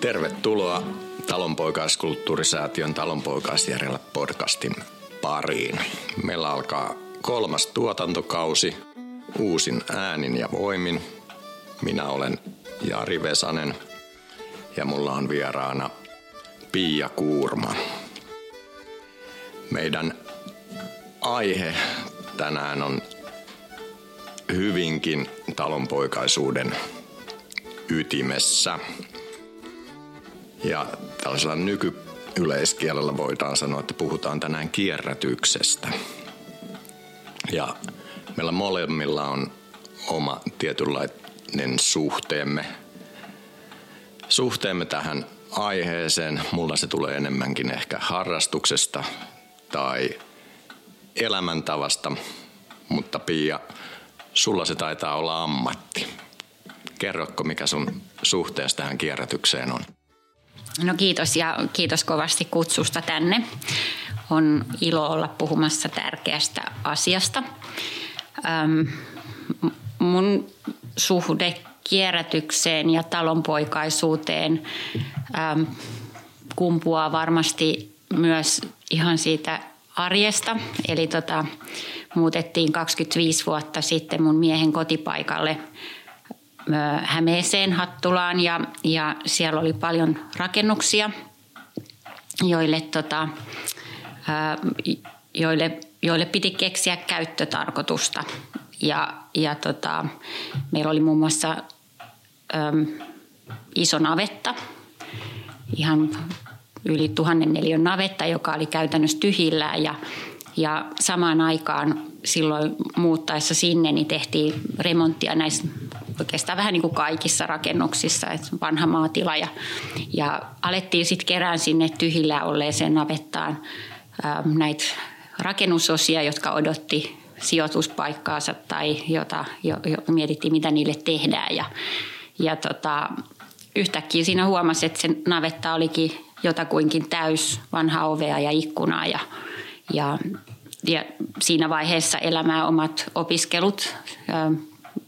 Tervetuloa Talonpoikaiskulttuurisäätiön Talonpoikaisjärjellä podcastin pariin. Meillä alkaa kolmas tuotantokausi uusin äänin ja voimin. Minä olen Jari Vesanen ja mulla on vieraana Pia Kuurma. Meidän aihe tänään on hyvinkin talonpoikaisuuden ytimessä. Ja tällaisella nykyyleiskielellä voidaan sanoa, että puhutaan tänään kierrätyksestä. Ja meillä molemmilla on oma tietynlainen suhteemme, suhteemme tähän aiheeseen. Mulla se tulee enemmänkin ehkä harrastuksesta tai elämäntavasta, mutta Pia, sulla se taitaa olla ammatti. Kerrokko, mikä sun suhteessa tähän kierrätykseen on? No kiitos ja kiitos kovasti kutsusta tänne. On ilo olla puhumassa tärkeästä asiasta. Ähm, mun suhde kierrätykseen ja talonpoikaisuuteen ähm, kumpuaa varmasti myös ihan siitä arjesta. Eli tota, muutettiin 25 vuotta sitten mun miehen kotipaikalle Hämeeseen Hattulaan ja, ja siellä oli paljon rakennuksia, joille, tota, joille, joille piti keksiä käyttötarkoitusta. Ja, ja tota, meillä oli muun muassa äm, iso navetta, ihan yli tuhannen neliön navetta, joka oli käytännössä tyhjillään ja, ja samaan aikaan silloin muuttaessa sinne niin tehtiin remonttia näissä oikeastaan vähän niin kuin kaikissa rakennuksissa, että vanha maatila. Ja, ja alettiin sitten kerään sinne tyhjillä olleeseen navettaan ähm, näitä rakennusosia, jotka odotti sijoituspaikkaansa tai jota jo, jo mietittiin, mitä niille tehdään. Ja, ja tota, yhtäkkiä siinä huomasi, että se navetta olikin jotakuinkin täys vanha ovea ja ikkunaa ja, ja, ja siinä vaiheessa elämää omat opiskelut.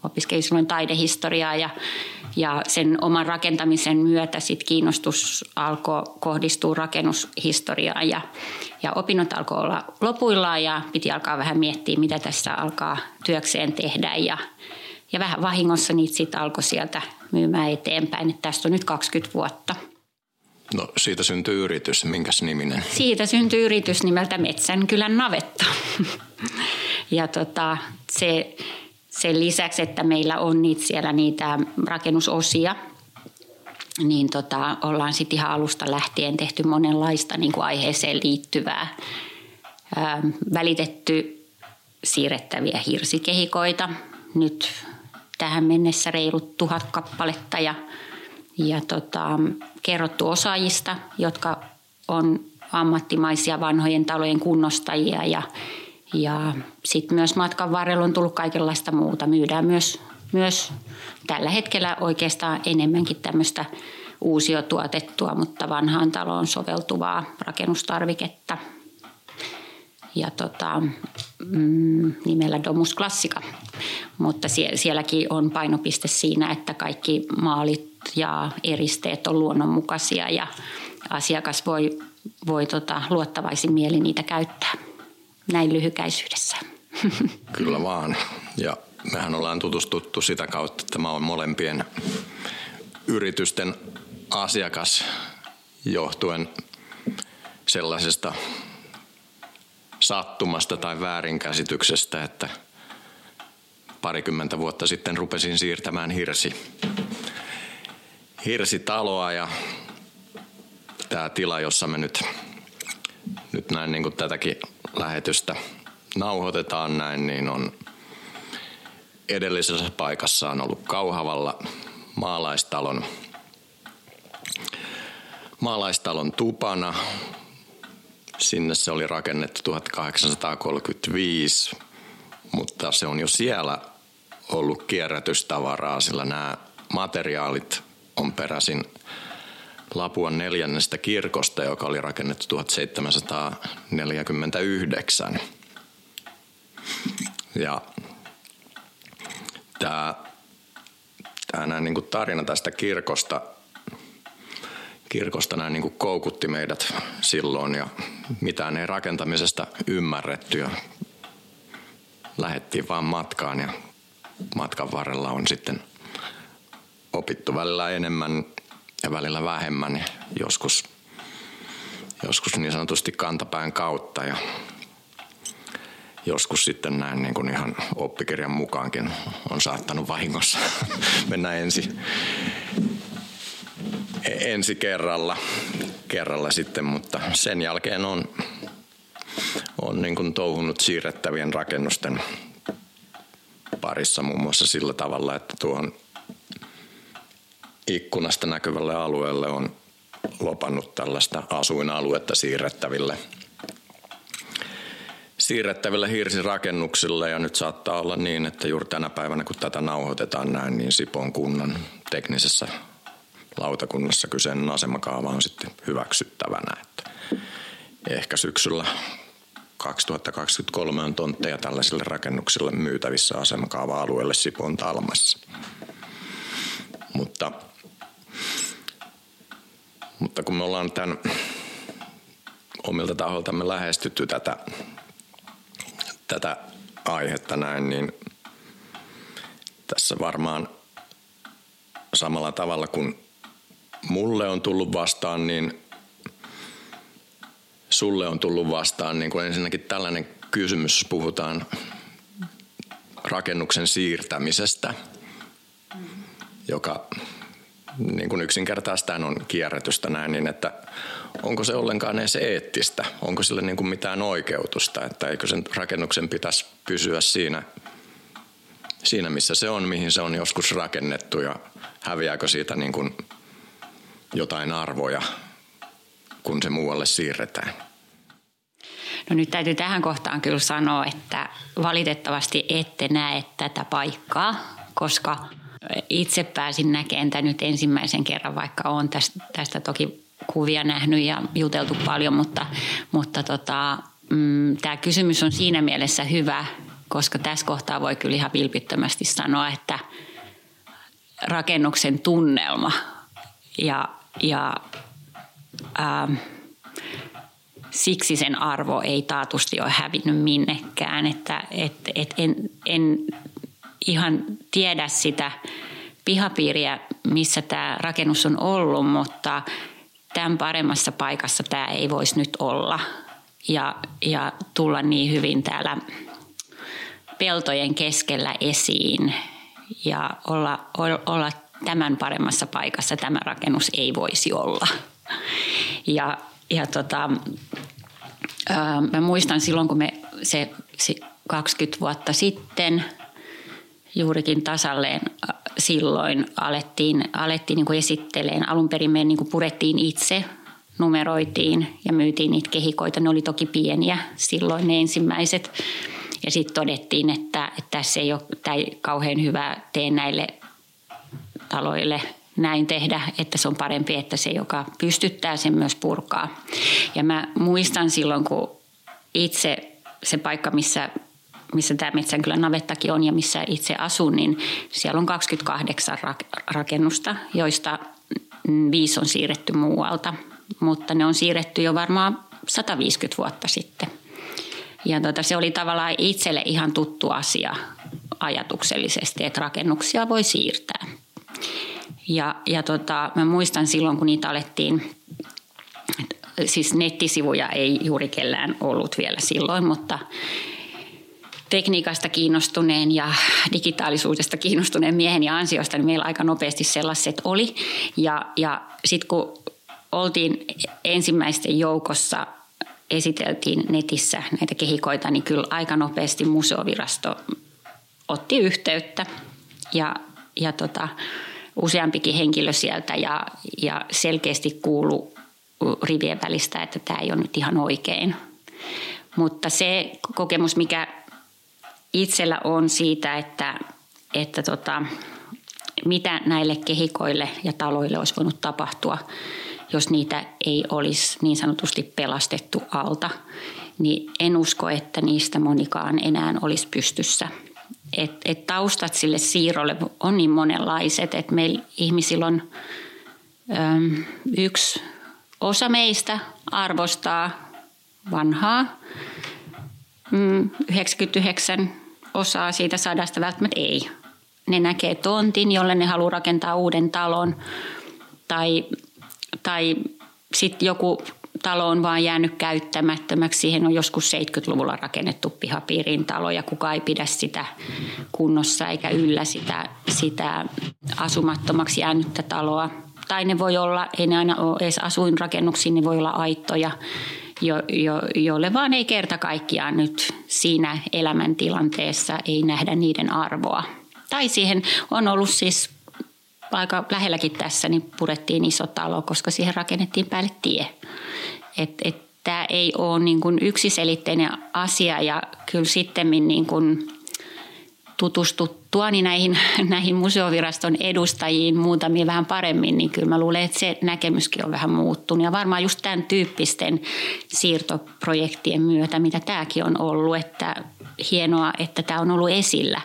Opiskelin silloin taidehistoriaa ja, ja sen oman rakentamisen myötä sit kiinnostus alkoi kohdistua rakennushistoriaan ja, ja opinnot alkoi olla lopuillaan ja piti alkaa vähän miettiä, mitä tässä alkaa työkseen tehdä ja, ja vähän vahingossa niitä sitten alkoi sieltä myymään eteenpäin. Että tästä on nyt 20 vuotta. No siitä syntyy yritys, minkäs niminen? Siitä syntyy yritys nimeltä Metsänkylän navetta. ja tota, se, sen lisäksi, että meillä on niitä siellä niitä rakennusosia, niin tota, ollaan sitten ihan alusta lähtien tehty monenlaista niin kuin aiheeseen liittyvää. Ää, välitetty siirrettäviä hirsikehikoita. Nyt tähän mennessä reilut tuhat kappaletta ja ja tota, kerrottu osaajista, jotka on ammattimaisia vanhojen talojen kunnostajia ja, ja sitten myös matkan varrella on tullut kaikenlaista muuta. Myydään myös, myös tällä hetkellä oikeastaan enemmänkin tämmöistä uusiotuotettua, mutta vanhaan taloon soveltuvaa rakennustarviketta. Ja tota, mm, nimellä Domus Classica. Mutta sie, sielläkin on painopiste siinä, että kaikki maalit ja eristeet on luonnonmukaisia ja asiakas voi, voi tota, luottavaisin mieli niitä käyttää näin lyhykäisyydessä. Kyllä vaan. Ja mehän ollaan tutustuttu sitä kautta, että mä oon molempien yritysten asiakas johtuen sellaisesta sattumasta tai väärinkäsityksestä, että parikymmentä vuotta sitten rupesin siirtämään hirsi hirsitaloa ja tämä tila, jossa me nyt, nyt näin niin kuin tätäkin lähetystä nauhoitetaan näin, niin on edellisessä paikassa on ollut Kauhavalla maalaistalon, maalaistalon tupana. Sinne se oli rakennettu 1835, mutta se on jo siellä ollut kierrätystavaraa, sillä nämä materiaalit – on peräisin Lapuan neljännestä kirkosta, joka oli rakennettu 1749. Ja tämä, tämä niin kuin tarina tästä kirkosta, kirkosta näin niin kuin koukutti meidät silloin ja mitään ei rakentamisesta ymmärretty ja lähdettiin vaan matkaan ja matkan varrella on sitten opittu välillä enemmän ja välillä vähemmän ja joskus, joskus niin sanotusti kantapään kautta ja joskus sitten näin niin kuin ihan oppikirjan mukaankin on saattanut vahingossa mennä ensi, ensi kerralla, kerralla sitten, mutta sen jälkeen on, on niin kuin touhunut siirrettävien rakennusten parissa muun muassa sillä tavalla, että tuohon ikkunasta näkyvälle alueelle on lopannut tällaista asuinaluetta siirrettäville siirrettäville hirsirakennuksille ja nyt saattaa olla niin, että juuri tänä päivänä kun tätä nauhoitetaan näin, niin Sipon kunnan teknisessä lautakunnassa kyseinen asemakaava on sitten hyväksyttävänä. Että ehkä syksyllä 2023 on tontteja tällaisille rakennuksille myytävissä asemakaava-alueelle Sipon Talmassa. Mutta, mutta kun me ollaan tämän omilta taholtamme lähestytty tätä tätä aihetta näin, niin tässä varmaan samalla tavalla kuin mulle on tullut vastaan, niin sulle on tullut vastaan niin kuin ensinnäkin tällainen kysymys, jos puhutaan rakennuksen siirtämisestä, joka niin kuin yksinkertaistaan on kierrätystä näin, niin että onko se ollenkaan edes eettistä? Onko sille niin kuin mitään oikeutusta? Että eikö sen rakennuksen pitäisi pysyä siinä, siinä, missä se on, mihin se on joskus rakennettu ja häviääkö siitä niin kuin jotain arvoja, kun se muualle siirretään? No nyt täytyy tähän kohtaan kyllä sanoa, että valitettavasti ette näe tätä paikkaa, koska itse pääsin näkemään tämän nyt ensimmäisen kerran, vaikka olen tästä, tästä toki kuvia nähnyt ja juteltu paljon, mutta, mutta tota, mm, tämä kysymys on siinä mielessä hyvä, koska tässä kohtaa voi kyllä ihan vilpittömästi sanoa, että rakennuksen tunnelma ja, ja ähm, siksi sen arvo ei taatusti ole hävinnyt minnekään, että et, et en, en ihan tiedä sitä pihapiiriä, missä tämä rakennus on ollut, mutta tämän paremmassa paikassa tämä ei voisi nyt olla ja, ja tulla niin hyvin täällä peltojen keskellä esiin ja olla, olla tämän paremmassa paikassa tämä rakennus ei voisi olla. Ja, ja tota, ää, mä muistan silloin, kun me se, se 20 vuotta sitten juurikin tasalleen silloin alettiin, alettiin niin kuin esitteleen. Alun perin me niin kuin purettiin itse, numeroitiin ja myytiin niitä kehikoita. Ne oli toki pieniä silloin ne ensimmäiset. Ja sitten todettiin, että, että tässä ei ole tämä ei kauhean hyvä tee näille taloille näin tehdä, että se on parempi, että se, joka pystyttää sen myös purkaa. Ja mä muistan silloin, kun itse se paikka, missä missä tämä Metsänkylän navettakin on ja missä itse asun, niin siellä on 28 rakennusta, joista viisi on siirretty muualta. Mutta ne on siirretty jo varmaan 150 vuotta sitten. Ja tota, se oli tavallaan itselle ihan tuttu asia ajatuksellisesti, että rakennuksia voi siirtää. Ja, ja tota, mä muistan silloin, kun niitä alettiin siis nettisivuja ei juuri kellään ollut vielä silloin, mutta tekniikasta kiinnostuneen ja digitaalisuudesta kiinnostuneen miehen ja ansiosta, niin meillä aika nopeasti sellaiset oli. Ja, ja sitten kun oltiin ensimmäisten joukossa, esiteltiin netissä näitä kehikoita, niin kyllä aika nopeasti museovirasto otti yhteyttä ja, ja tota, useampikin henkilö sieltä ja, ja selkeästi kuulu rivien välistä, että tämä ei ole nyt ihan oikein. Mutta se kokemus, mikä itsellä on siitä, että, että tota, mitä näille kehikoille ja taloille olisi voinut tapahtua, jos niitä ei olisi niin sanotusti pelastettu alta, niin en usko, että niistä monikaan enää olisi pystyssä. et, et taustat sille siirrolle on niin monenlaiset, että meillä ihmisillä on äm, yksi osa meistä arvostaa vanhaa, mm, 99 osaa siitä sadasta välttämättä ei. Ne näkee tontin, jolle ne haluaa rakentaa uuden talon tai, tai sitten joku talo on vaan jäänyt käyttämättömäksi. Siihen on joskus 70-luvulla rakennettu pihapiirin talo ja kukaan ei pidä sitä kunnossa eikä yllä sitä, sitä asumattomaksi jäänyttä taloa. Tai ne voi olla, ei ne aina ole edes asuinrakennuksia, ne voi olla aittoja, jo, jo, joille vaan ei kerta kaikkiaan nyt siinä elämäntilanteessa ei nähdä niiden arvoa. Tai siihen on ollut siis aika lähelläkin tässä, niin purettiin iso talo, koska siihen rakennettiin päälle tie. Et, et, Tämä ei ole niin kuin yksiselitteinen asia ja kyllä sitten niin kuin tutustuttuani näihin, näihin museoviraston edustajiin muutamia vähän paremmin, niin kyllä mä luulen, että se näkemyskin on vähän muuttunut. Ja varmaan just tämän tyyppisten siirtoprojektien myötä, mitä tämäkin on ollut, että hienoa, että tämä on ollut esillä.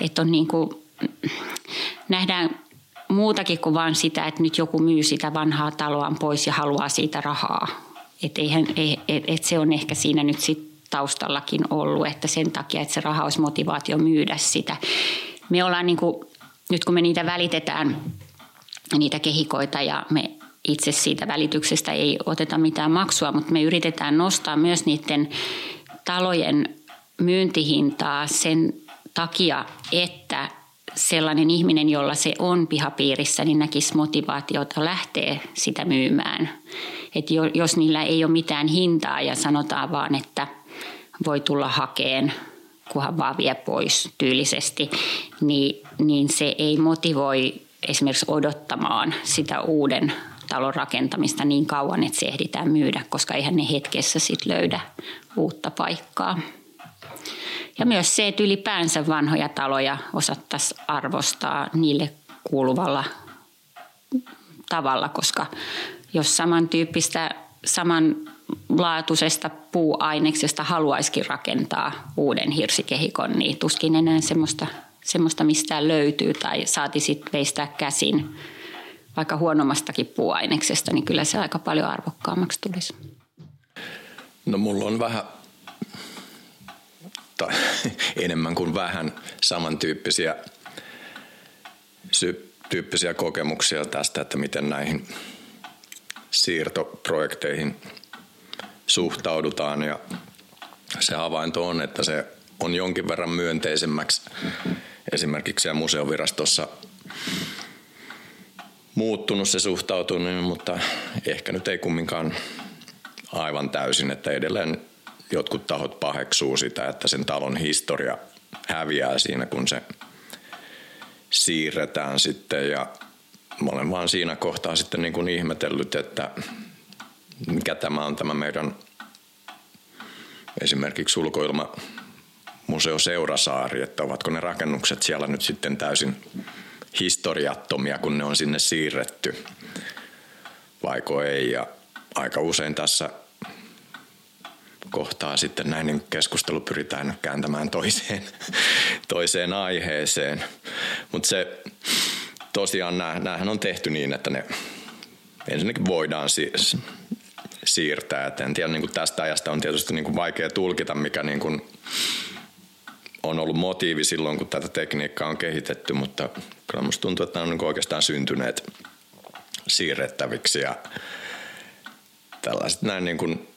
Että on niin kuin, nähdään muutakin kuin vain sitä, että nyt joku myy sitä vanhaa taloaan pois ja haluaa siitä rahaa. Että et, et se on ehkä siinä nyt sitten taustallakin ollut, että sen takia, että se raha olisi motivaatio myydä sitä. Me ollaan niin kuin, nyt kun me niitä välitetään, niitä kehikoita ja me itse siitä välityksestä ei oteta mitään maksua, mutta me yritetään nostaa myös niiden talojen myyntihintaa sen takia, että sellainen ihminen, jolla se on pihapiirissä, niin näkisi motivaatiota lähteä sitä myymään. Et jos niillä ei ole mitään hintaa ja sanotaan vaan, että voi tulla hakeen, kunhan vaan vie pois tyylisesti, niin, niin se ei motivoi esimerkiksi odottamaan sitä uuden talon rakentamista niin kauan, että se ehditään myydä, koska eihän ne hetkessä sit löydä uutta paikkaa. Ja myös se, että ylipäänsä vanhoja taloja osattaisiin arvostaa niille kuuluvalla tavalla, koska jos samantyyppistä, samanlaatuisesta puuaineksesta haluaisikin rakentaa uuden hirsikehikon, niin tuskin enää semmoista, semmoista mistään löytyy tai saati sitten veistää käsin vaikka huonommastakin puuaineksesta, niin kyllä se aika paljon arvokkaammaksi tulisi. No mulla on vähän tai enemmän kuin vähän samantyyppisiä sy- tyyppisiä kokemuksia tästä, että miten näihin siirtoprojekteihin suhtaudutaan ja se havainto on, että se on jonkin verran myönteisemmäksi. Esimerkiksi museovirastossa muuttunut se suhtautuminen, mutta ehkä nyt ei kumminkaan aivan täysin, että edelleen jotkut tahot paheksuu sitä, että sen talon historia häviää siinä, kun se siirretään sitten. Ja mä olen vaan siinä kohtaa sitten niin kuin ihmetellyt, että mikä tämä on tämä meidän esimerkiksi ulkoilma museo Seurasaari, että ovatko ne rakennukset siellä nyt sitten täysin historiattomia, kun ne on sinne siirretty, vaiko ei. Ja aika usein tässä kohtaa sitten näin niin keskustelu pyritään kääntämään toiseen, toiseen aiheeseen. Mutta se tosiaan, näähän on tehty niin, että ne ensinnäkin voidaan siis siirtää. Et en tiedä, niin kuin tästä ajasta on tietysti niin kuin vaikea tulkita, mikä niin kuin on ollut motiivi silloin, kun tätä tekniikkaa on kehitetty, mutta kyllä musta tuntuu, että nämä on niin oikeastaan syntyneet siirrettäviksi ja tällaiset näin niin kuin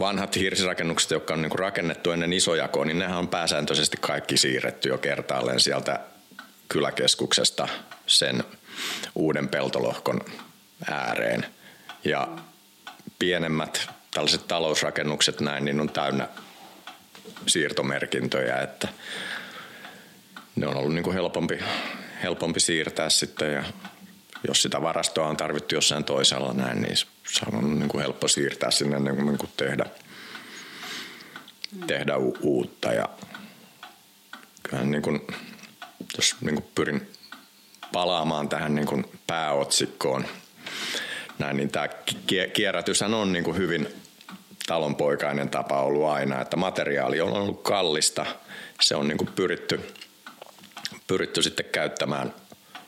vanhat hirsirakennukset, jotka on niin kuin rakennettu ennen isojakoa, niin nehän on pääsääntöisesti kaikki siirretty jo kertaalleen sieltä kyläkeskuksesta sen uuden peltolohkon ääreen. Ja pienemmät tällaiset talousrakennukset näin, niin on täynnä siirtomerkintöjä, että ne on ollut niin kuin helpompi, helpompi siirtää sitten ja jos sitä varastoa on tarvittu jossain toisella näin, niin se on niin kuin helppo siirtää sinne niin kuin tehdä, tehdä u- uutta. Ja kyllä niin kuin, jos niin kuin pyrin palaamaan tähän niin kuin pääotsikkoon, näin, niin tämä kierrätyshän on niin kuin hyvin talonpoikainen tapa ollut aina, että materiaali on ollut kallista. Se on niin kuin pyritty, pyritty sitten käyttämään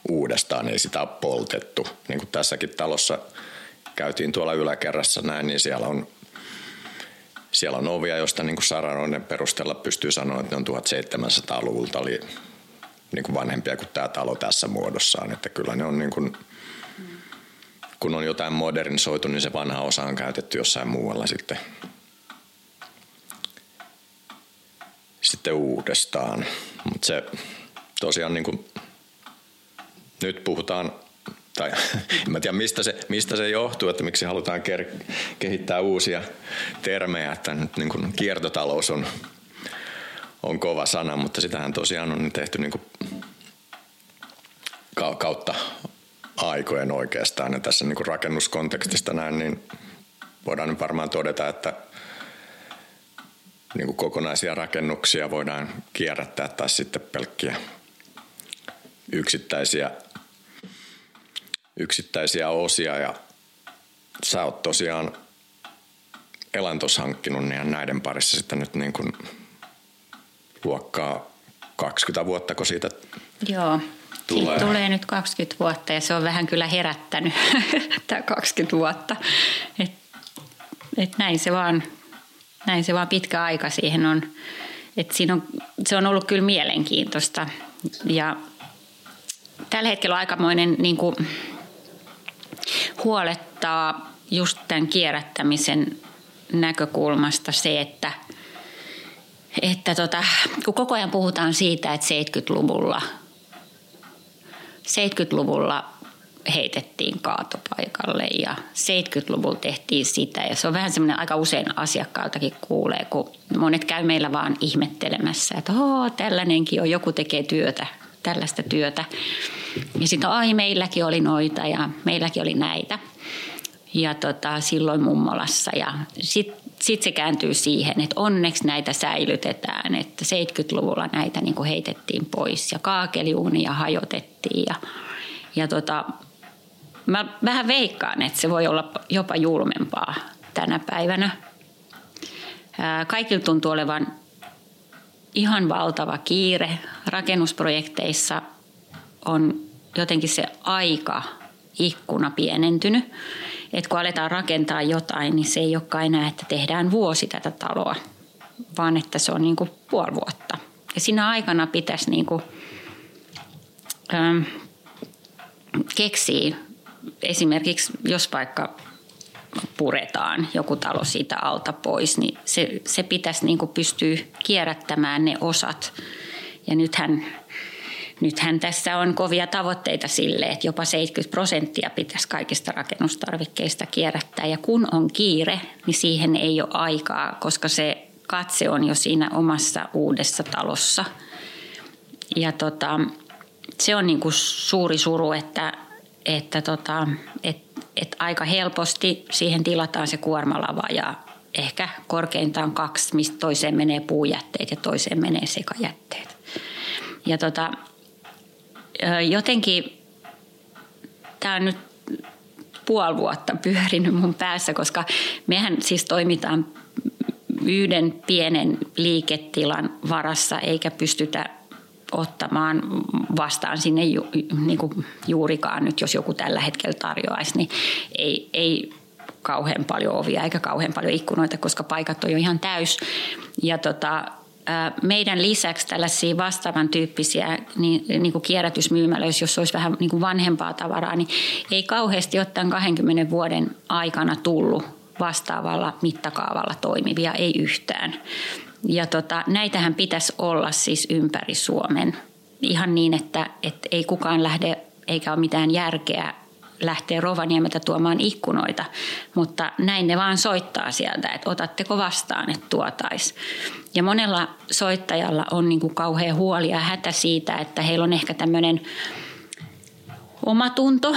uudestaan, ei sitä ole poltettu. Niin kuin tässäkin talossa käytiin tuolla yläkerrassa näin, niin siellä on, siellä on ovia, joista niin kuin Saranoiden perusteella pystyy sanoa, että ne on 1700-luvulta, eli niin kuin vanhempia kuin tämä talo tässä muodossaan. Että kyllä ne on niin kuin, kun on jotain modernisoitu, niin se vanha osa on käytetty jossain muualla sitten, sitten uudestaan. Mutta se tosiaan niin kuin, nyt puhutaan, tai en mä tiedä mistä se, mistä se johtuu, että miksi halutaan ker- kehittää uusia termejä, että nyt niin kuin kiertotalous on, on kova sana, mutta sitähän tosiaan on tehty niin kuin kautta aikojen oikeastaan. Ja tässä niin kuin rakennuskontekstista näin, niin voidaan varmaan todeta, että niin kuin kokonaisia rakennuksia voidaan kierrättää tai sitten pelkkiä yksittäisiä, yksittäisiä osia. Ja sä oot tosiaan elantos hankkinut niin näiden parissa sitten nyt niin kuin luokkaa 20 vuotta, kun siitä Joo, tulee. Siitä tulee nyt 20 vuotta ja se on vähän kyllä herättänyt tämä 20 vuotta. Et, et näin, se vaan, näin se vaan pitkä aika siihen on. Et siinä on. Se on ollut kyllä mielenkiintoista ja tällä hetkellä on aikamoinen niin kuin, huolettaa just tämän kierrättämisen näkökulmasta se, että, että tota, kun koko ajan puhutaan siitä, että 70-luvulla – 70-luvulla heitettiin kaatopaikalle ja 70-luvulla tehtiin sitä. Ja se on vähän semmoinen aika usein asiakkaaltakin kuulee, kun monet käy meillä vaan ihmettelemässä, että Oo, tällainenkin on, joku tekee työtä, tällaista työtä. Ja sitten ai meilläkin oli noita ja meilläkin oli näitä. Ja tota, silloin mummolassa ja sitten sit se kääntyy siihen, että onneksi näitä säilytetään, että 70-luvulla näitä niin kuin heitettiin pois ja kaakeliuunia hajotettiin ja, ja tota, mä vähän veikkaan, että se voi olla jopa julmempaa tänä päivänä. Kaikilla tuntuu olevan ihan valtava kiire. Rakennusprojekteissa on jotenkin se aika ikkuna pienentynyt että kun aletaan rakentaa jotain, niin se ei olekaan enää, että tehdään vuosi tätä taloa, vaan että se on niin kuin puoli vuotta. Ja siinä aikana pitäisi niin kuin, ähm, keksiä esimerkiksi, jos vaikka puretaan joku talo siitä alta pois, niin se, se pitäisi niin kuin pystyä kierrättämään ne osat. Ja nythän nythän tässä on kovia tavoitteita sille, että jopa 70 prosenttia pitäisi kaikista rakennustarvikkeista kierrättää. Ja kun on kiire, niin siihen ei ole aikaa, koska se katse on jo siinä omassa uudessa talossa. Ja tota, se on niin kuin suuri suru, että, että tota, et, et aika helposti siihen tilataan se kuormalava ja ehkä korkeintaan kaksi, mistä toiseen menee puujätteet ja toiseen menee sekajätteet. Ja tota, jotenkin tämä on nyt puoli vuotta pyörinyt mun päässä, koska mehän siis toimitaan yhden pienen liiketilan varassa eikä pystytä ottamaan vastaan sinne ju, niin kuin juurikaan nyt, jos joku tällä hetkellä tarjoaisi, niin ei, ei kauhean paljon ovia eikä kauhean paljon ikkunoita, koska paikat on jo ihan täys. Ja tota, meidän lisäksi tällaisia vastaavan tyyppisiä niin, niin kuin kierrätysmyymälöissä, jos olisi vähän niin kuin vanhempaa tavaraa, niin ei kauheasti ottaen 20 vuoden aikana tullut vastaavalla mittakaavalla toimivia, ei yhtään. Ja tota, näitähän pitäisi olla siis ympäri Suomen. Ihan niin, että, että ei kukaan lähde, eikä ole mitään järkeä lähteä Rovaniemeltä tuomaan ikkunoita, mutta näin ne vaan soittaa sieltä, että otatteko vastaan, että tuotais. Ja monella soittajalla on niin kuin kauhean huoli ja hätä siitä, että heillä on ehkä tämmöinen omatunto,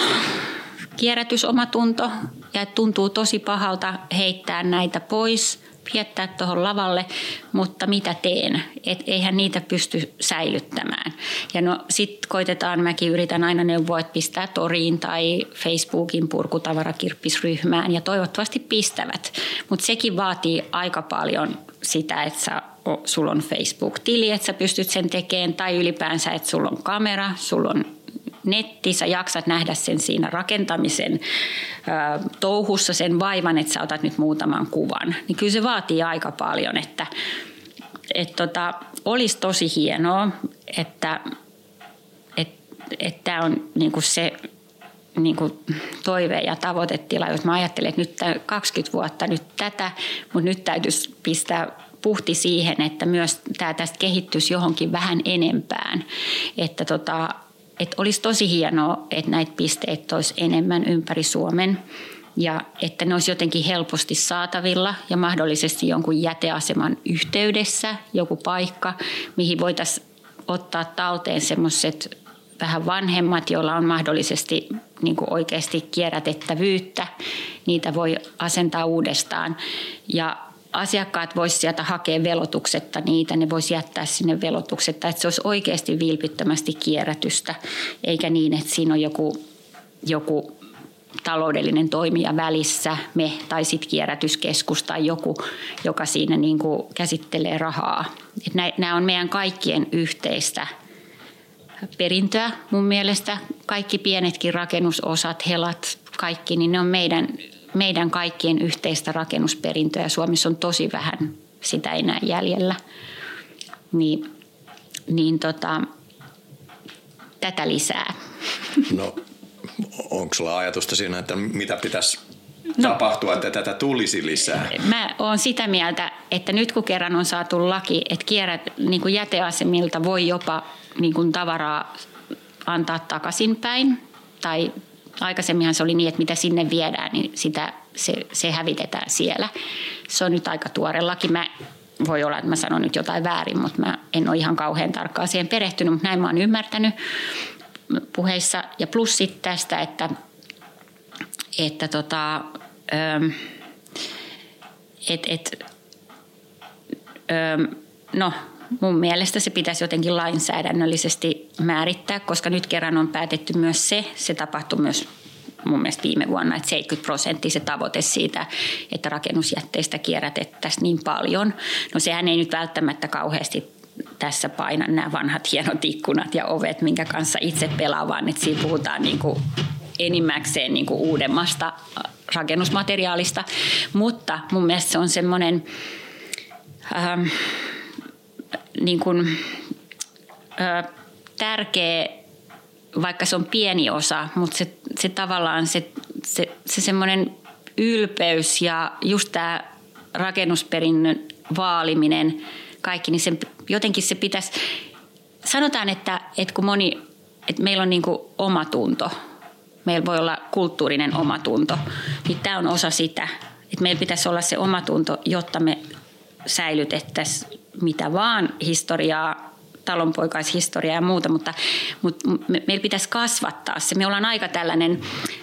kierrätysomatunto, ja että tuntuu tosi pahalta heittää näitä pois, viettää tuohon lavalle, mutta mitä teen? Et eihän niitä pysty säilyttämään. Ja no sit koitetaan, mäkin yritän aina neuvoa, että pistää toriin tai Facebookin purkutavarakirppisryhmään ja toivottavasti pistävät. Mutta sekin vaatii aika paljon sitä, että sä sulla on Facebook-tili, että sä pystyt sen tekemään, tai ylipäänsä, että sulla on kamera, sulla on netti, sä jaksat nähdä sen siinä rakentamisen touhussa, sen vaivan, että sä otat nyt muutaman kuvan. Niin kyllä se vaatii aika paljon, että et tota, olisi tosi hienoa, että että on niinku se niinku toive ja tavoitetila, jos mä ajattelen, että nyt 20 vuotta nyt tätä, mutta nyt täytyisi pistää puhti siihen, että myös tämä tästä kehittyisi johonkin vähän enempään. Että tota, että olisi tosi hienoa, että näitä pisteitä olisi enemmän ympäri Suomen ja että ne olisi jotenkin helposti saatavilla ja mahdollisesti jonkun jäteaseman yhteydessä joku paikka, mihin voitaisiin ottaa talteen semmoiset vähän vanhemmat, joilla on mahdollisesti niin kuin oikeasti kierrätettävyyttä. Niitä voi asentaa uudestaan. Ja asiakkaat voisivat sieltä hakea velotuksetta niitä, ne voisi jättää sinne velotuksetta, että se olisi oikeasti vilpittömästi kierrätystä, eikä niin, että siinä on joku, joku taloudellinen toimija välissä, me tai sitten kierrätyskeskus tai joku, joka siinä niin kuin käsittelee rahaa. Nämä on meidän kaikkien yhteistä perintöä mun mielestä. Kaikki pienetkin rakennusosat, helat, kaikki, niin ne on meidän meidän kaikkien yhteistä rakennusperintöä. Suomessa on tosi vähän sitä enää jäljellä. Niin, niin tota, tätä lisää. No, onko sulla ajatusta siinä, että mitä pitäisi no, tapahtua, että tätä tulisi lisää? Mä oon sitä mieltä, että nyt kun kerran on saatu laki, että kierrät niin kuin jäteasemilta voi jopa niin kuin tavaraa antaa takaisinpäin tai Aikaisemminhan se oli niin, että mitä sinne viedään, niin sitä, se, se hävitetään siellä. Se on nyt aika tuore laki. Mä, voi olla, että mä sanon nyt jotain väärin, mutta mä en ole ihan kauhean tarkkaan siihen perehtynyt, mutta näin mä oon ymmärtänyt puheissa. Ja plus sitten tästä, että, että tota, ähm, et, et, ähm, no, mun mielestä se pitäisi jotenkin lainsäädännöllisesti määrittää, koska nyt kerran on päätetty myös se, se tapahtui myös mun mielestä viime vuonna, että 70 prosenttia se tavoite siitä, että rakennusjätteistä kierrätettäisiin niin paljon. No sehän ei nyt välttämättä kauheasti tässä paina nämä vanhat hienot ikkunat ja ovet, minkä kanssa itse pelaa, vaan että siinä puhutaan niin kuin enimmäkseen niin kuin uudemmasta rakennusmateriaalista. Mutta mun mielestä se on semmoinen... Ähm, niin kuin, ö, tärkeä, vaikka se on pieni osa, mutta se, se tavallaan se, se, se semmoinen ylpeys ja just tämä rakennusperinnön vaaliminen, kaikki, niin sen, jotenkin se pitäisi, sanotaan, että, että kun moni, että meillä on niin kuin omatunto, meillä voi olla kulttuurinen omatunto, niin tämä on osa sitä, että meillä pitäisi olla se omatunto, jotta me säilytettäisiin mitä vaan historiaa, talonpoikaishistoriaa ja muuta, mutta, mutta me, meillä pitäisi kasvattaa se. Me ollaan aika tällainen,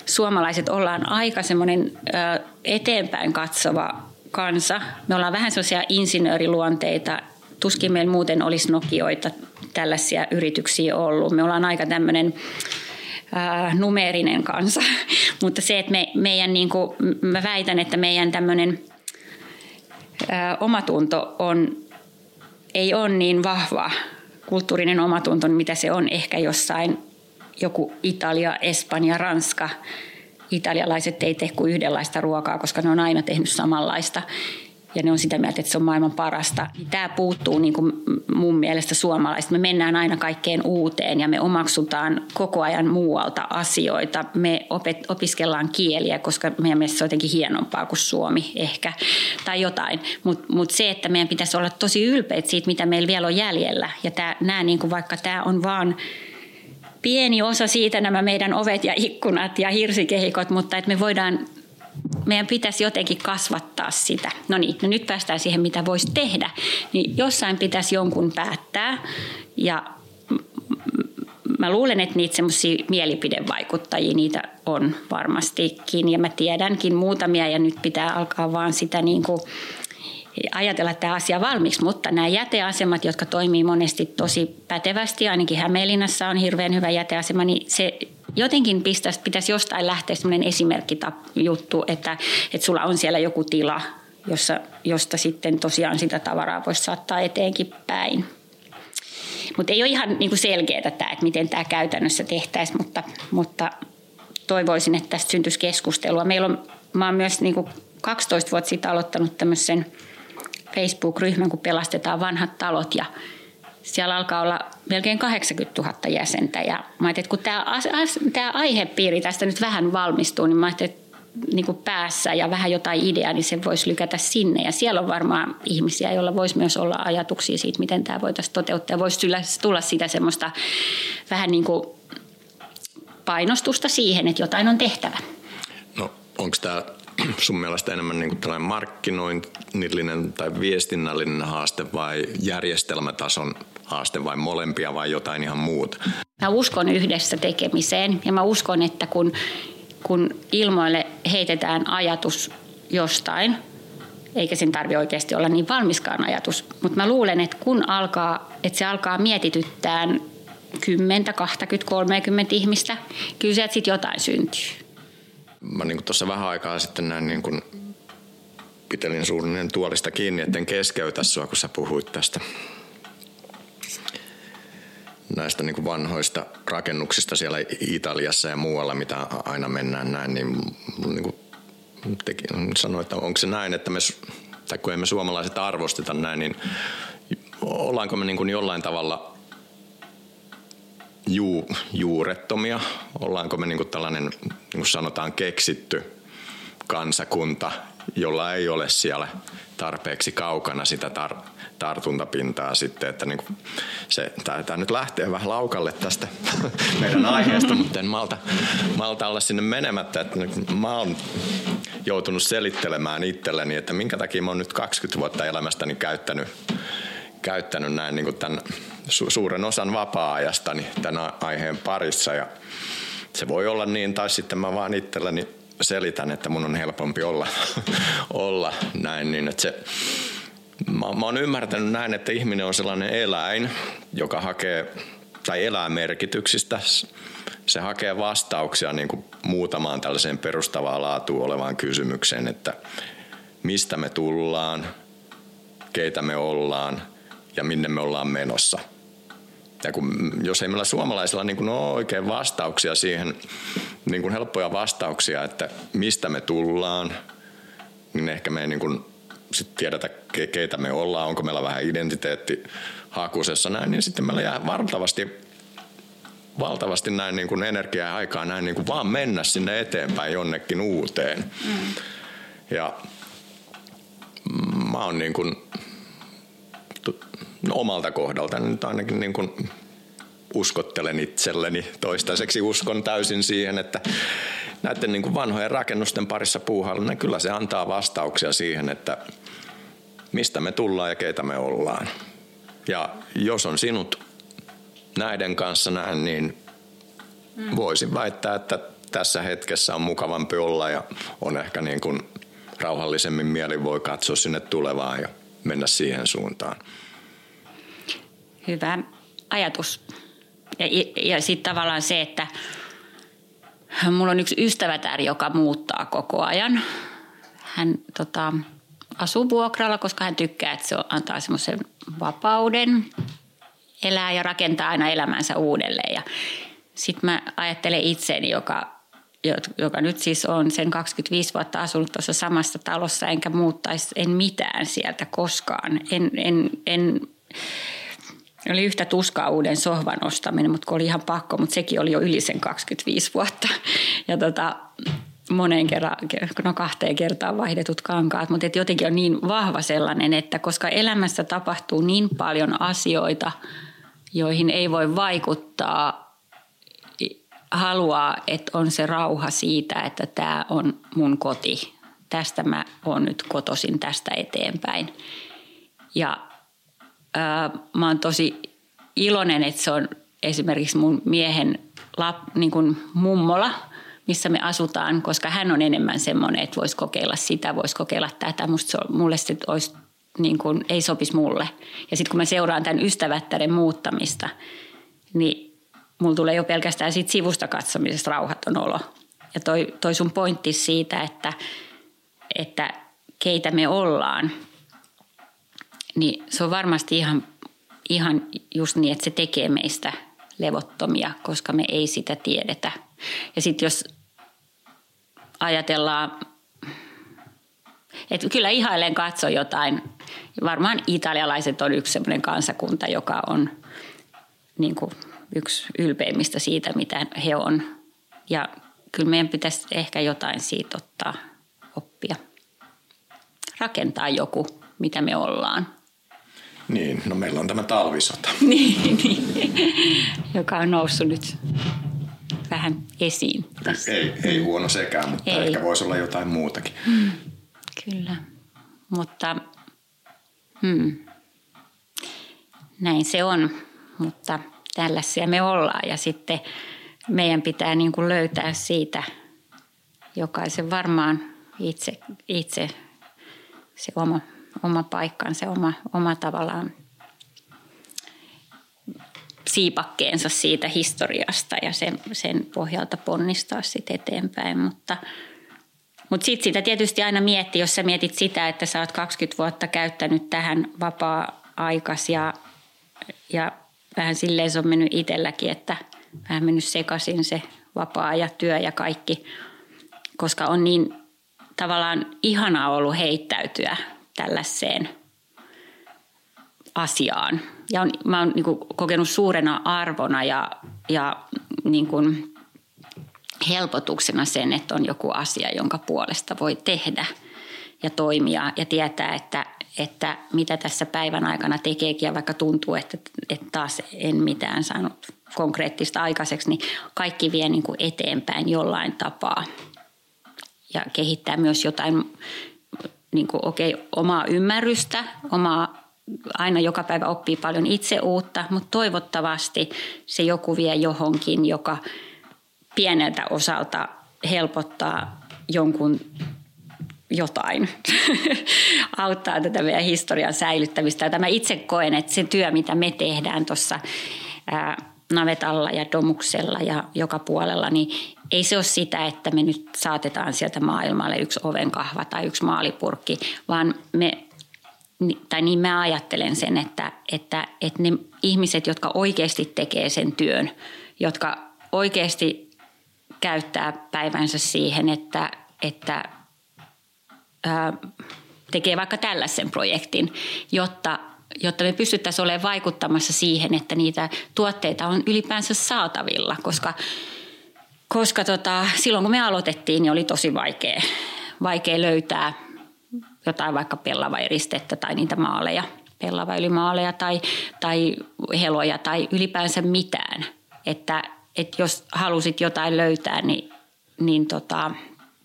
suomalaiset ollaan aika semmoinen ö, eteenpäin katsova kansa. Me ollaan vähän sellaisia insinööriluonteita, tuskin meillä muuten olisi Nokioita tällaisia yrityksiä ollut. Me ollaan aika tämmöinen numeerinen kansa, mutta se, että me, meidän, niin kuin, mä väitän, että meidän tämmöinen omatunto on ei ole niin vahva kulttuurinen omatunto, mitä se on ehkä jossain joku Italia, Espanja, Ranska. Italialaiset ei tee kuin yhdenlaista ruokaa, koska ne on aina tehnyt samanlaista ja ne on sitä mieltä, että se on maailman parasta. Tämä puuttuu niin kuin mun mielestä suomalaista. Me mennään aina kaikkeen uuteen ja me omaksutaan koko ajan muualta asioita. Me opet, opiskellaan kieliä, koska meidän mielestä se on jotenkin hienompaa kuin suomi ehkä tai jotain. Mutta mut se, että meidän pitäisi olla tosi ylpeitä siitä, mitä meillä vielä on jäljellä. Ja tää, nää, niin kuin vaikka tämä on vaan pieni osa siitä nämä meidän ovet ja ikkunat ja hirsikehikot, mutta että me voidaan meidän pitäisi jotenkin kasvattaa sitä. No niin, no nyt päästään siihen, mitä voisi tehdä. Niin jossain pitäisi jonkun päättää ja mä luulen, että niitä semmoisia mielipidevaikuttajia, niitä on varmastikin ja mä tiedänkin muutamia ja nyt pitää alkaa vaan sitä niin kuin ajatella tämä asia valmiiksi, mutta nämä jäteasemat, jotka toimii monesti tosi pätevästi, ainakin Hämeenlinnassa on hirveän hyvä jäteasema, niin se jotenkin pitäisi, pitäisi jostain lähteä sellainen esimerkkijuttu, että, että sulla on siellä joku tila, jossa, josta sitten tosiaan sitä tavaraa voisi saattaa eteenkin päin. Mutta ei ole ihan niin kuin selkeää tämä, että miten tämä käytännössä tehtäisiin, mutta, mutta toivoisin, että tästä syntyisi keskustelua. Meillä on, mä olen myös niin kuin 12 vuotta sitten aloittanut tämmöisen Facebook-ryhmän, kun pelastetaan vanhat talot ja siellä alkaa olla melkein 80 000 jäsentä. Ja mä että kun tämä, tämä aihepiiri tästä nyt vähän valmistuu, niin mä ajattelin, että niin kuin päässä ja vähän jotain ideaa, niin se voisi lykätä sinne. Ja siellä on varmaan ihmisiä, joilla voisi myös olla ajatuksia siitä, miten tämä voitaisiin toteuttaa. Voisi tulla sitä semmoista vähän niin kuin painostusta siihen, että jotain on tehtävä. No onko tämä sun mielestä enemmän niin kuin tällainen markkinoinnillinen tai viestinnällinen haaste vai järjestelmätason haaste vai molempia vai jotain ihan muuta? Mä uskon yhdessä tekemiseen ja mä uskon, että kun, kun ilmoille heitetään ajatus jostain, eikä sen tarvi oikeasti olla niin valmiskaan ajatus, mutta mä luulen, että kun alkaa, että se alkaa mietityttää 10, 20, 30 ihmistä, kyllä sieltä sitten jotain syntyy mä niin tuossa vähän aikaa sitten näin niin kuin pitelin suunnilleen tuolista kiinni, etten keskeytä sua, kun sä puhuit tästä näistä niin kuin vanhoista rakennuksista siellä Italiassa ja muualla, mitä aina mennään näin, niin, niin kuin teki, sanoin, että onko se näin, että me, tai kun emme suomalaiset arvosteta näin, niin ollaanko me niin kuin jollain tavalla juu, juurettomia? Ollaanko me niin kuin tällainen, niin kuin sanotaan, keksitty kansakunta, jolla ei ole siellä tarpeeksi kaukana sitä tar- tartuntapintaa sitten, että niin se, tämä nyt lähtee vähän laukalle tästä meidän aiheesta, mutta en malta, malta olla sinne menemättä, että mä oon joutunut selittelemään itselleni, että minkä takia mä oon nyt 20 vuotta elämästäni käyttänyt, käyttänyt näin niin kuin tämän su- suuren osan vapaa-ajastani tämän aiheen parissa. Ja se voi olla niin, tai sitten mä vaan itselleni selitän, että mun on helpompi olla, olla näin, niin että se, mä, mä oon ymmärtänyt näin, että ihminen on sellainen eläin, joka hakee, tai elää merkityksistä, se hakee vastauksia niin kuin muutamaan tällaiseen perustavaa laatua olevaan kysymykseen, että mistä me tullaan, keitä me ollaan ja minne me ollaan menossa – ja kun, jos ei meillä suomalaisilla niin kuin ole oikein vastauksia siihen, niin kuin helppoja vastauksia, että mistä me tullaan, niin ehkä me ei niin kuin sit tiedetä, keitä me ollaan, onko meillä vähän identiteetti hakusessa näin, niin sitten meillä jää valtavasti, valtavasti näin niin kuin energiaa ja aikaa näin niin kuin vaan mennä sinne eteenpäin jonnekin uuteen. Mm. Ja mä oon niin kuin no, omalta kohdalta nyt ainakin niin kuin uskottelen itselleni. Toistaiseksi uskon täysin siihen, että näiden niin kuin vanhojen rakennusten parissa puuhalla, niin kyllä se antaa vastauksia siihen, että mistä me tullaan ja keitä me ollaan. Ja jos on sinut näiden kanssa näin, niin voisin väittää, että tässä hetkessä on mukavampi olla ja on ehkä niin kuin rauhallisemmin mieli voi katsoa sinne tulevaan ja mennä siihen suuntaan hyvä ajatus. Ja, ja sitten tavallaan se, että mulla on yksi ystävätär, joka muuttaa koko ajan. Hän tota, asuu vuokralla, koska hän tykkää, että se antaa semmoisen vapauden elää ja rakentaa aina elämänsä uudelleen. Ja sitten mä ajattelen itseeni, joka, joka nyt siis on sen 25 vuotta asunut tuossa samassa talossa, enkä muuttaisi en mitään sieltä koskaan. En, en, en oli yhtä tuskaa uuden sohvan ostaminen, mutta oli ihan pakko, mutta sekin oli jo yli sen 25 vuotta. Ja tota, moneen kerran, no kahteen kertaan vaihdetut kankaat, mutta et jotenkin on niin vahva sellainen, että koska elämässä tapahtuu niin paljon asioita, joihin ei voi vaikuttaa, haluaa, että on se rauha siitä, että tämä on mun koti. Tästä mä oon nyt kotosin tästä eteenpäin. Ja mä oon tosi iloinen, että se on esimerkiksi mun miehen lap, niin kuin mummola, missä me asutaan, koska hän on enemmän semmoinen, että voisi kokeilla sitä, voisi kokeilla tätä. Musta se mulle se olisi niin kuin, ei sopisi mulle. Ja sitten kun mä seuraan tämän ystävättären muuttamista, niin mulla tulee jo pelkästään siitä sivusta katsomisesta rauhaton olo. Ja toi, toi sun pointti siitä, että, että keitä me ollaan, niin se on varmasti ihan, ihan just niin, että se tekee meistä levottomia, koska me ei sitä tiedetä. Ja sitten jos ajatellaan, että kyllä ihailen katso jotain, varmaan italialaiset on yksi sellainen kansakunta, joka on niin kuin yksi ylpeimmistä siitä, mitä he on. Ja kyllä meidän pitäisi ehkä jotain siitä ottaa oppia. Rakentaa joku, mitä me ollaan. Niin, no meillä on tämä talvisota. niin, niin, joka on noussut nyt vähän esiin. Tässä. Ei, ei huono sekään, mutta ei. ehkä voisi olla jotain muutakin. Mm, kyllä, mutta hmm, näin se on, mutta tällaisia me ollaan ja sitten meidän pitää niin kuin löytää siitä jokaisen varmaan itse, itse se oma, oma paikkansa, oma, oma tavallaan siipakkeensa siitä historiasta ja sen, sen pohjalta ponnistaa sitten eteenpäin. Mutta, mutta sitten sitä tietysti aina miettii, jos sä mietit sitä, että sä oot 20 vuotta käyttänyt tähän vapaa-aikas ja, ja vähän silleen se on mennyt itselläkin, että vähän mennyt sekaisin se vapaa ja työ ja kaikki, koska on niin tavallaan ihanaa ollut heittäytyä tällaiseen asiaan. Ja on, mä oon niin kokenut suurena arvona ja, ja niin kuin helpotuksena sen, että on joku asia, jonka puolesta voi tehdä ja toimia ja tietää, että että mitä tässä päivän aikana tekeekin ja vaikka tuntuu, että, että taas en mitään saanut konkreettista aikaiseksi, niin kaikki vie niin kuin eteenpäin jollain tapaa ja kehittää myös jotain niin kuin, okay, omaa ymmärrystä, omaa aina joka päivä oppii paljon itse uutta, mutta toivottavasti se joku vie johonkin, joka pieneltä osalta helpottaa jonkun jotain auttaa tätä meidän historian säilyttämistä. Ja mä itse koen, että se työ, mitä me tehdään tuossa navetalla ja domuksella ja joka puolella, niin ei se ole sitä, että me nyt saatetaan sieltä maailmalle yksi ovenkahva tai yksi maalipurkki, vaan me, tai niin mä ajattelen sen, että, että, että ne ihmiset, jotka oikeasti tekee sen työn, jotka oikeasti käyttää päivänsä siihen, että, että tekee vaikka tällaisen projektin, jotta, jotta me pystyttäisiin olemaan vaikuttamassa siihen, että niitä tuotteita on ylipäänsä saatavilla, koska, koska tota, silloin kun me aloitettiin, niin oli tosi vaikea, vaikea löytää jotain vaikka pellavairistettä tai niitä maaleja, pellavaylimaaleja tai, tai heloja tai ylipäänsä mitään. Että, että jos halusit jotain löytää, niin, niin tota,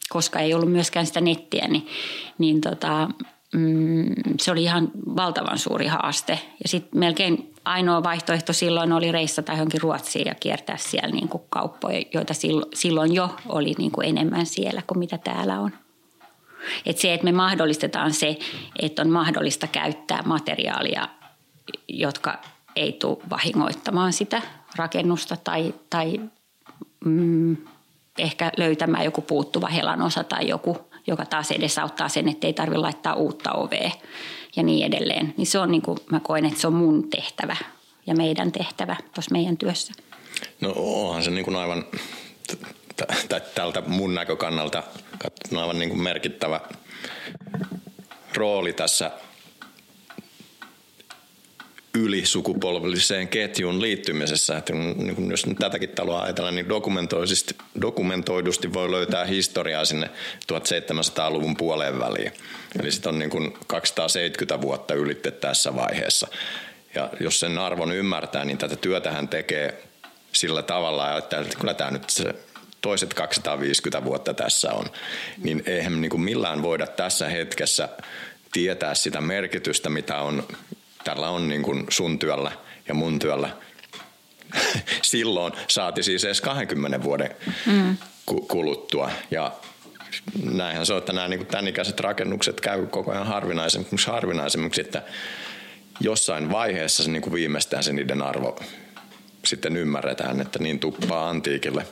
koska ei ollut myöskään sitä nettiä, niin, niin tota, mm, se oli ihan valtavan suuri haaste. Ja sitten melkein ainoa vaihtoehto silloin oli reissata johonkin Ruotsiin ja kiertää siellä niin kuin kauppoja, joita silloin jo oli niin kuin enemmän siellä kuin mitä täällä on. Et se, että me mahdollistetaan se, että on mahdollista käyttää materiaalia, jotka ei tule vahingoittamaan sitä rakennusta tai, tai mm, ehkä löytämään joku puuttuva helan osa tai joku, joka taas edesauttaa sen, että ei tarvitse laittaa uutta ovea ja niin edelleen. Niin se on niin kuin, mä koen, että se on mun tehtävä ja meidän tehtävä tuossa meidän työssä. No onhan se niin kuin aivan tältä mun näkökannalta aivan niin kuin merkittävä rooli tässä ylisukupolvelliseen ketjuun liittymisessä. Että niin jos nyt tätäkin taloa ajatellaan, niin dokumentoidusti voi löytää historiaa sinne 1700-luvun puoleen väliin. Eli sitten on niin kuin 270 vuotta ylitte tässä vaiheessa. Ja jos sen arvon ymmärtää, niin tätä työtähän tekee sillä tavalla, että kyllä tämä nyt se toiset 250 vuotta tässä on, niin eihän niin kuin millään voida tässä hetkessä tietää sitä merkitystä, mitä on tällä on niin kuin sun työllä ja mun työllä silloin saati siis edes 20 vuoden mm. kuluttua. Ja näinhän se on, että nämä niin tämän ikäiset rakennukset käy koko ajan harvinaisemmiksi, harvinaisemmiksi että jossain vaiheessa se niin kuin viimeistään se niiden arvo sitten ymmärretään, että niin tuppaa antiikille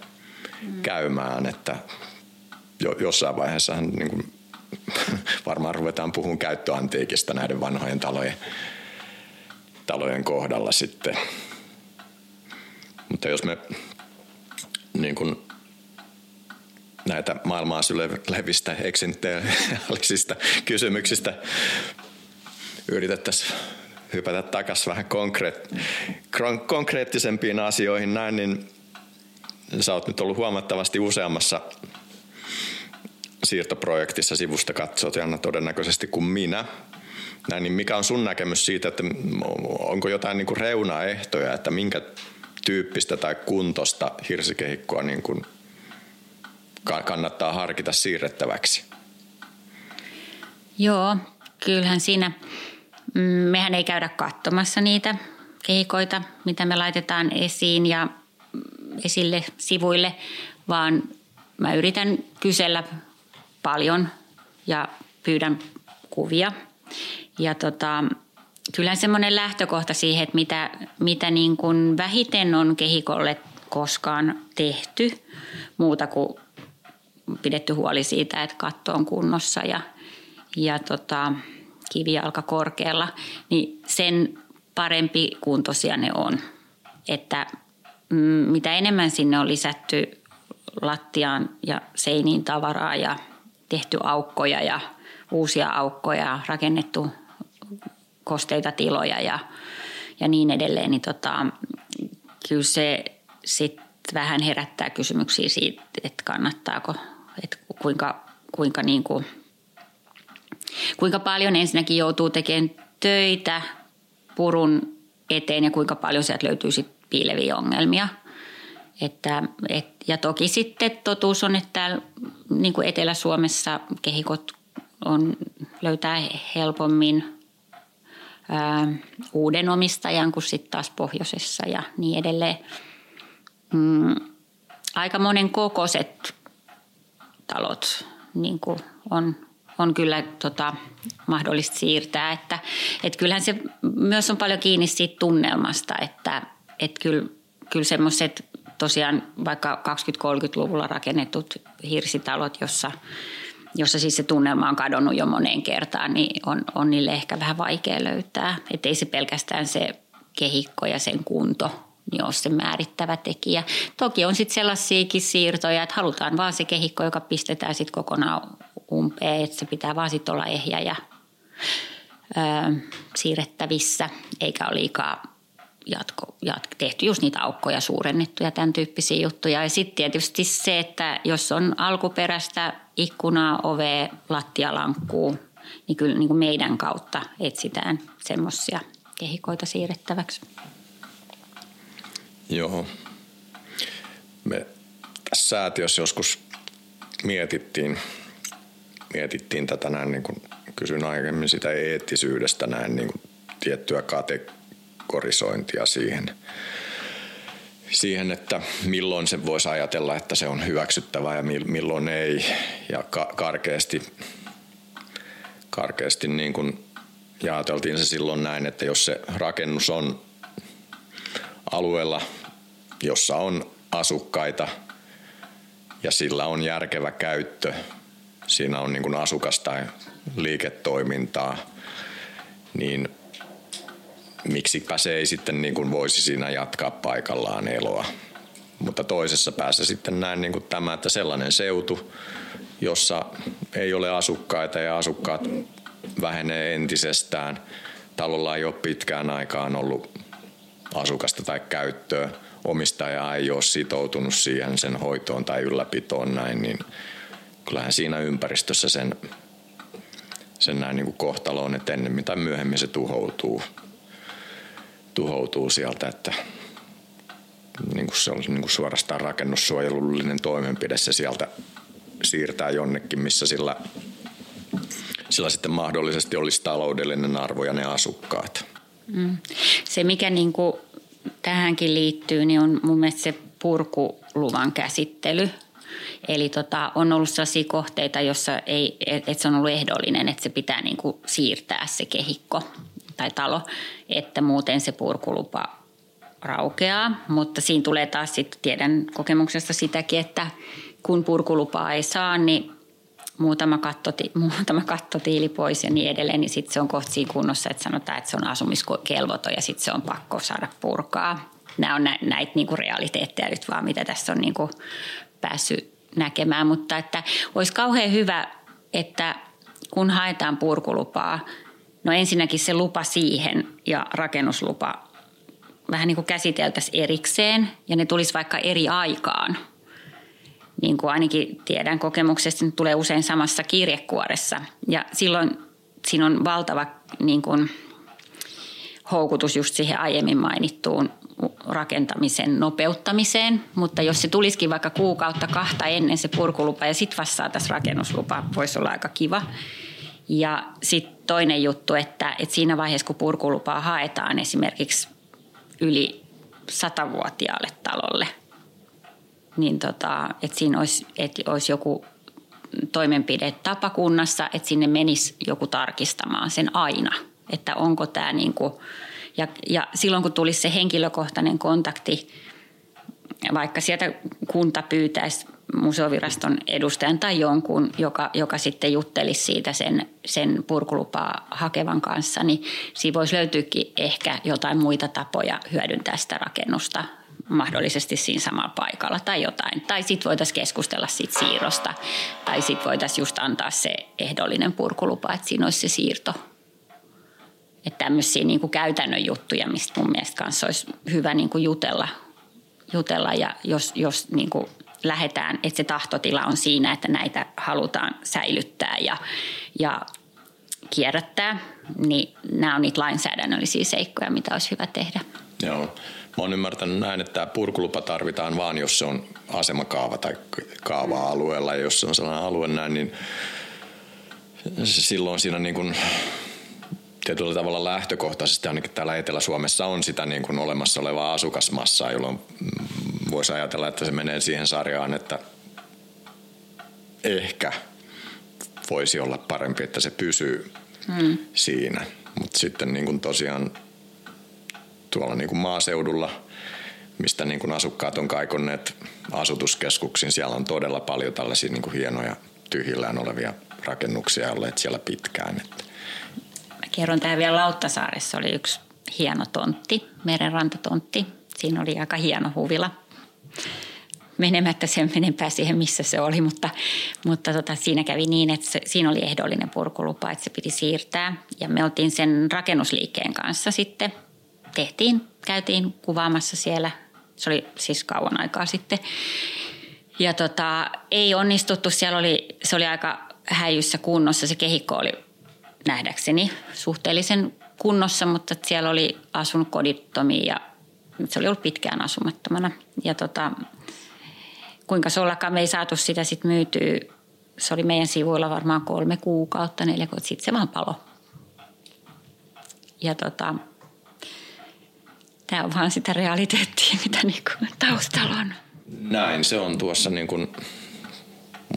käymään, että jo, jossain vaiheessa niin kuin, varmaan ruvetaan puhumaan käyttöantiikista näiden vanhojen talojen, talojen kohdalla sitten. Mutta jos me niin kuin, näitä maailmaa sylevistä eksentiaalisista kysymyksistä yritettäisiin hypätä takaisin vähän konkreet, konkreettisempiin asioihin näin, niin sä oot nyt ollut huomattavasti useammassa siirtoprojektissa sivusta katsot Janna todennäköisesti kuin minä. Näin, niin mikä on sun näkemys siitä, että onko jotain niin kuin reunaehtoja, että minkä tyyppistä tai kuntosta hirsikehikkoa niin kuin kannattaa harkita siirrettäväksi? Joo, kyllähän siinä, mm, mehän ei käydä katsomassa niitä kehikoita, mitä me laitetaan esiin ja esille sivuille, vaan mä yritän kysellä paljon ja pyydän kuvia. Ja tota, kyllä semmoinen lähtökohta siihen, että mitä, mitä niin kuin vähiten on kehikolle koskaan tehty, muuta kuin pidetty huoli siitä, että katto on kunnossa ja, ja tota, kivijalka korkealla, niin sen parempi kuntoisia ne on. Että mm, mitä enemmän sinne on lisätty lattiaan ja seiniin tavaraa ja tehty aukkoja ja uusia aukkoja, rakennettu kosteita tiloja ja, ja niin edelleen, niin tota, kyllä se sitten vähän herättää kysymyksiä siitä, että kannattaako, että kuinka, kuinka, niin kuin, kuinka paljon ensinnäkin joutuu tekemään töitä purun eteen ja kuinka paljon sieltä löytyy sitten piileviä ongelmia. Että, et, ja toki sitten totuus on, että niin kuin Etelä-Suomessa kehikot on, löytää helpommin ää, uuden omistajan kuin sitten taas pohjoisessa ja niin edelleen. Mm, aika monen kokoiset talot niin kuin on, on kyllä tota, mahdollista siirtää. Että, et kyllähän se myös on paljon kiinni siitä tunnelmasta, että et kyllä, kyllä semmoiset tosiaan vaikka 20-30-luvulla rakennetut hirsitalot, jossa, jossa siis se tunnelma on kadonnut jo moneen kertaan, niin on, on niille ehkä vähän vaikea löytää. Että ei se pelkästään se kehikko ja sen kunto niin ole se määrittävä tekijä. Toki on sitten sellaisiakin siirtoja, että halutaan vaan se kehikko, joka pistetään sitten kokonaan umpeen, että se pitää vaan sitten olla ehjä ja ö, siirrettävissä, eikä ole liikaa jatko, jatko, tehty just niitä aukkoja suurennettu ja tämän tyyppisiä juttuja. Ja sitten tietysti se, että jos on alkuperäistä ikkunaa, ovea, lattialankkuu, niin kyllä niin kuin meidän kautta etsitään semmoisia kehikoita siirrettäväksi. Joo. Me tässä säätiössä joskus mietittiin, mietittiin tätä näin, niin kuin kysyin aiemmin sitä eettisyydestä näin niin kuin tiettyä kategorisointia siihen, siihen, että milloin se voisi ajatella, että se on hyväksyttävää ja milloin ei. Ja ka- karkeasti, karkeasti niin kuin jaoteltiin se silloin näin, että jos se rakennus on alueella, jossa on asukkaita ja sillä on järkevä käyttö, siinä on niin kuin asukas- tai liiketoimintaa, niin miksipä se ei sitten niin kuin voisi siinä jatkaa paikallaan eloa. Mutta toisessa päässä sitten näen niin kuin tämä, että sellainen seutu, jossa ei ole asukkaita ja asukkaat vähenee entisestään. Talolla ei ole pitkään aikaan ollut asukasta tai käyttöä. Omistaja ei ole sitoutunut siihen sen hoitoon tai ylläpitoon näin, niin kyllähän siinä ympäristössä sen, sen näin niin kuin kohtalo on, että ennemmin tai myöhemmin se tuhoutuu tuhoutuu sieltä, että niin kuin se on niin kuin suorastaan rakennussuojelullinen toimenpide se sieltä siirtää jonnekin, missä sillä, sillä sitten mahdollisesti olisi taloudellinen arvo ja ne asukkaat. Mm. Se, mikä niin kuin tähänkin liittyy, niin on mun mielestä se purkuluvan käsittely. Eli tota, on ollut sellaisia kohteita, jossa ei, että se on ollut ehdollinen, että se pitää niin siirtää se kehikko tai talo, että muuten se purkulupa raukeaa. Mutta siinä tulee taas sitten, tiedän kokemuksesta sitäkin, että kun purkulupaa ei saa, niin muutama, kattoti, muutama kattotiili pois ja niin edelleen, niin sitten se on kohta siinä kunnossa, että sanotaan, että se on asumiskelvoton ja sitten se on pakko saada purkaa. Nämä on näitä niinku realiteetteja nyt vaan, mitä tässä on niinku päässyt näkemään, mutta että olisi kauhean hyvä, että kun haetaan purkulupaa, no ensinnäkin se lupa siihen ja rakennuslupa vähän niin kuin käsiteltäisiin erikseen ja ne tulisi vaikka eri aikaan – niin kuin ainakin tiedän kokemuksesta, ne tulee usein samassa kirjekuoressa. Ja silloin siinä on valtava niin kuin, houkutus just siihen aiemmin mainittuun rakentamisen nopeuttamiseen, mutta jos se tulisikin vaikka kuukautta kahta ennen se purkulupa ja sitten vasta saataisiin rakennuslupa, voisi olla aika kiva. Ja sitten toinen juttu, että, että siinä vaiheessa kun purkulupaa haetaan esimerkiksi yli satavuotiaalle talolle – niin tota, että siinä olisi, että olisi joku toimenpide tapakunnassa, että sinne menisi joku tarkistamaan sen aina, että onko tämä niin kuin, ja, ja silloin kun tulisi se henkilökohtainen kontakti, vaikka sieltä kunta pyytäisi museoviraston edustajan tai jonkun, joka, joka sitten juttelisi siitä sen, sen purkulupaa hakevan kanssa, niin siinä voisi löytyykin ehkä jotain muita tapoja hyödyntää sitä rakennusta mahdollisesti siinä samalla paikalla tai jotain. Tai sitten voitaisiin keskustella siitä siirrosta tai sitten voitaisiin just antaa se ehdollinen purkulupa, että siinä olisi se siirto. Että tämmöisiä niin kuin käytännön juttuja, mistä mun mielestä kanssa olisi hyvä niin kuin jutella, jutella ja jos, jos niin kuin lähdetään, että se tahtotila on siinä, että näitä halutaan säilyttää ja, ja kierrättää, niin nämä on niitä lainsäädännöllisiä seikkoja, mitä olisi hyvä tehdä. Joo. Mä oon ymmärtänyt näin, että tämä purkulupa tarvitaan vaan, jos se on asemakaava tai kaava-alueella. Ja jos se on sellainen alue näin, niin silloin siinä niin kuin tietyllä tavalla lähtökohtaisesti ainakin täällä Etelä-Suomessa on sitä niin kuin olemassa olevaa asukasmassaa, jolloin voisi ajatella, että se menee siihen sarjaan, että ehkä voisi olla parempi, että se pysyy hmm. siinä. Mutta sitten niin kuin tosiaan tuolla niin kuin maaseudulla, mistä niin kuin asukkaat on kaikonneet asutuskeskuksiin. Siellä on todella paljon tällaisia niin kuin hienoja tyhjillään olevia rakennuksia olleet siellä pitkään. Mä kerron tähän vielä Lauttasaaressa oli yksi hieno tontti, merenrantatontti. Siinä oli aika hieno huvila. Menemättä sen enempää siihen, missä se oli, mutta, mutta tota, siinä kävi niin, että se, siinä oli ehdollinen purkulupa, että se piti siirtää. Ja me oltiin sen rakennusliikkeen kanssa sitten – tehtiin, käytiin kuvaamassa siellä. Se oli siis kauan aikaa sitten. Ja tota, ei onnistuttu, siellä oli, se oli aika häijyssä kunnossa. Se kehikko oli nähdäkseni suhteellisen kunnossa, mutta siellä oli asunut kodittomia ja se oli ollut pitkään asumattomana. Ja tota, kuinka se ollakaan, me ei saatu sitä sitten myytyä. Se oli meidän sivuilla varmaan kolme kuukautta, neljä kuukautta, sitten se vaan palo. Ja tota, Tämä on vaan sitä realiteettia, mitä niin kuin taustalla on. Näin se on tuossa niin kuin,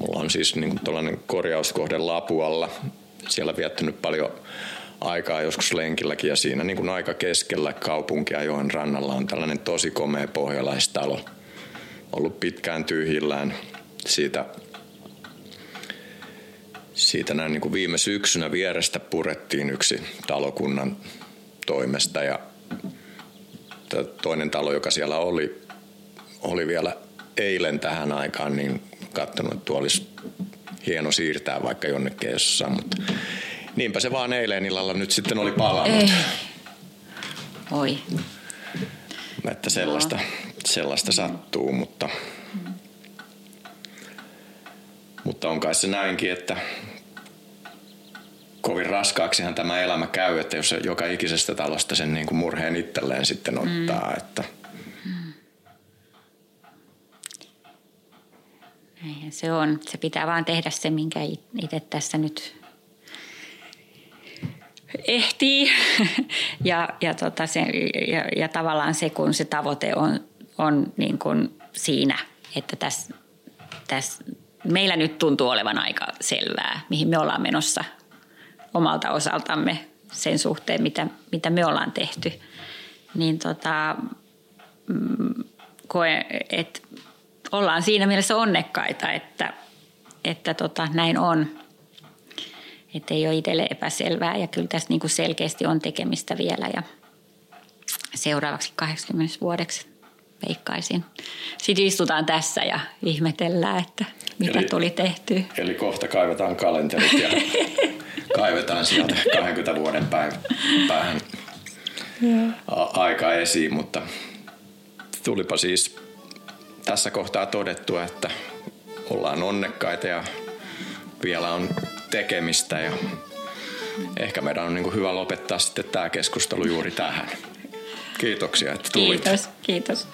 mulla on siis niin kuin tuollainen korjauskohde Lapualla. Siellä viettänyt paljon aikaa joskus lenkilläkin ja siinä niin kuin aika keskellä kaupunkia joen rannalla on tällainen tosi komea pohjalaistalo. Ollut pitkään tyhjillään siitä siitä näin niin kuin viime syksynä vierestä purettiin yksi talokunnan toimesta ja toinen talo, joka siellä oli, oli vielä eilen tähän aikaan, niin katsonut, että tuo olisi hieno siirtää vaikka jonnekin jossain, mutta niinpä se vaan eilen illalla nyt sitten oli palannut. Ei. Oi. Että sellaista, no. sellaista sattuu, mutta, mutta on kai se näinkin, että kovin raskaaksihan tämä elämä käy, että jos joka ikisestä talosta sen niin kuin murheen itselleen sitten ottaa. Mm. Että. Näinhän se on. Se pitää vaan tehdä se, minkä itse tässä nyt ehtii. ja, ja, tota se, ja, ja tavallaan se, kun se tavoite on, on niin kuin siinä, että tässä tässä, meillä nyt tuntuu olevan aika selvää, mihin me ollaan menossa omalta osaltamme sen suhteen, mitä, mitä me ollaan tehty. Niin tota, mm, koe, että ollaan siinä mielessä onnekkaita, että, että tota, näin on. Että ei ole itselle epäselvää ja kyllä tässä niin kuin selkeästi on tekemistä vielä ja seuraavaksi 80 vuodeksi veikkaisin. Sitten istutaan tässä ja ihmetellään, että mitä eli, tuli tehty. Eli kohta kaivetaan kalenterit ja kaivetaan sieltä 20 vuoden päivä, päähän aika esiin, mutta tulipa siis tässä kohtaa todettu, että ollaan onnekkaita ja vielä on tekemistä ja ehkä meidän on niin hyvä lopettaa sitten tämä keskustelu juuri tähän. Kiitoksia, että tulit. Kiitos, kiitos.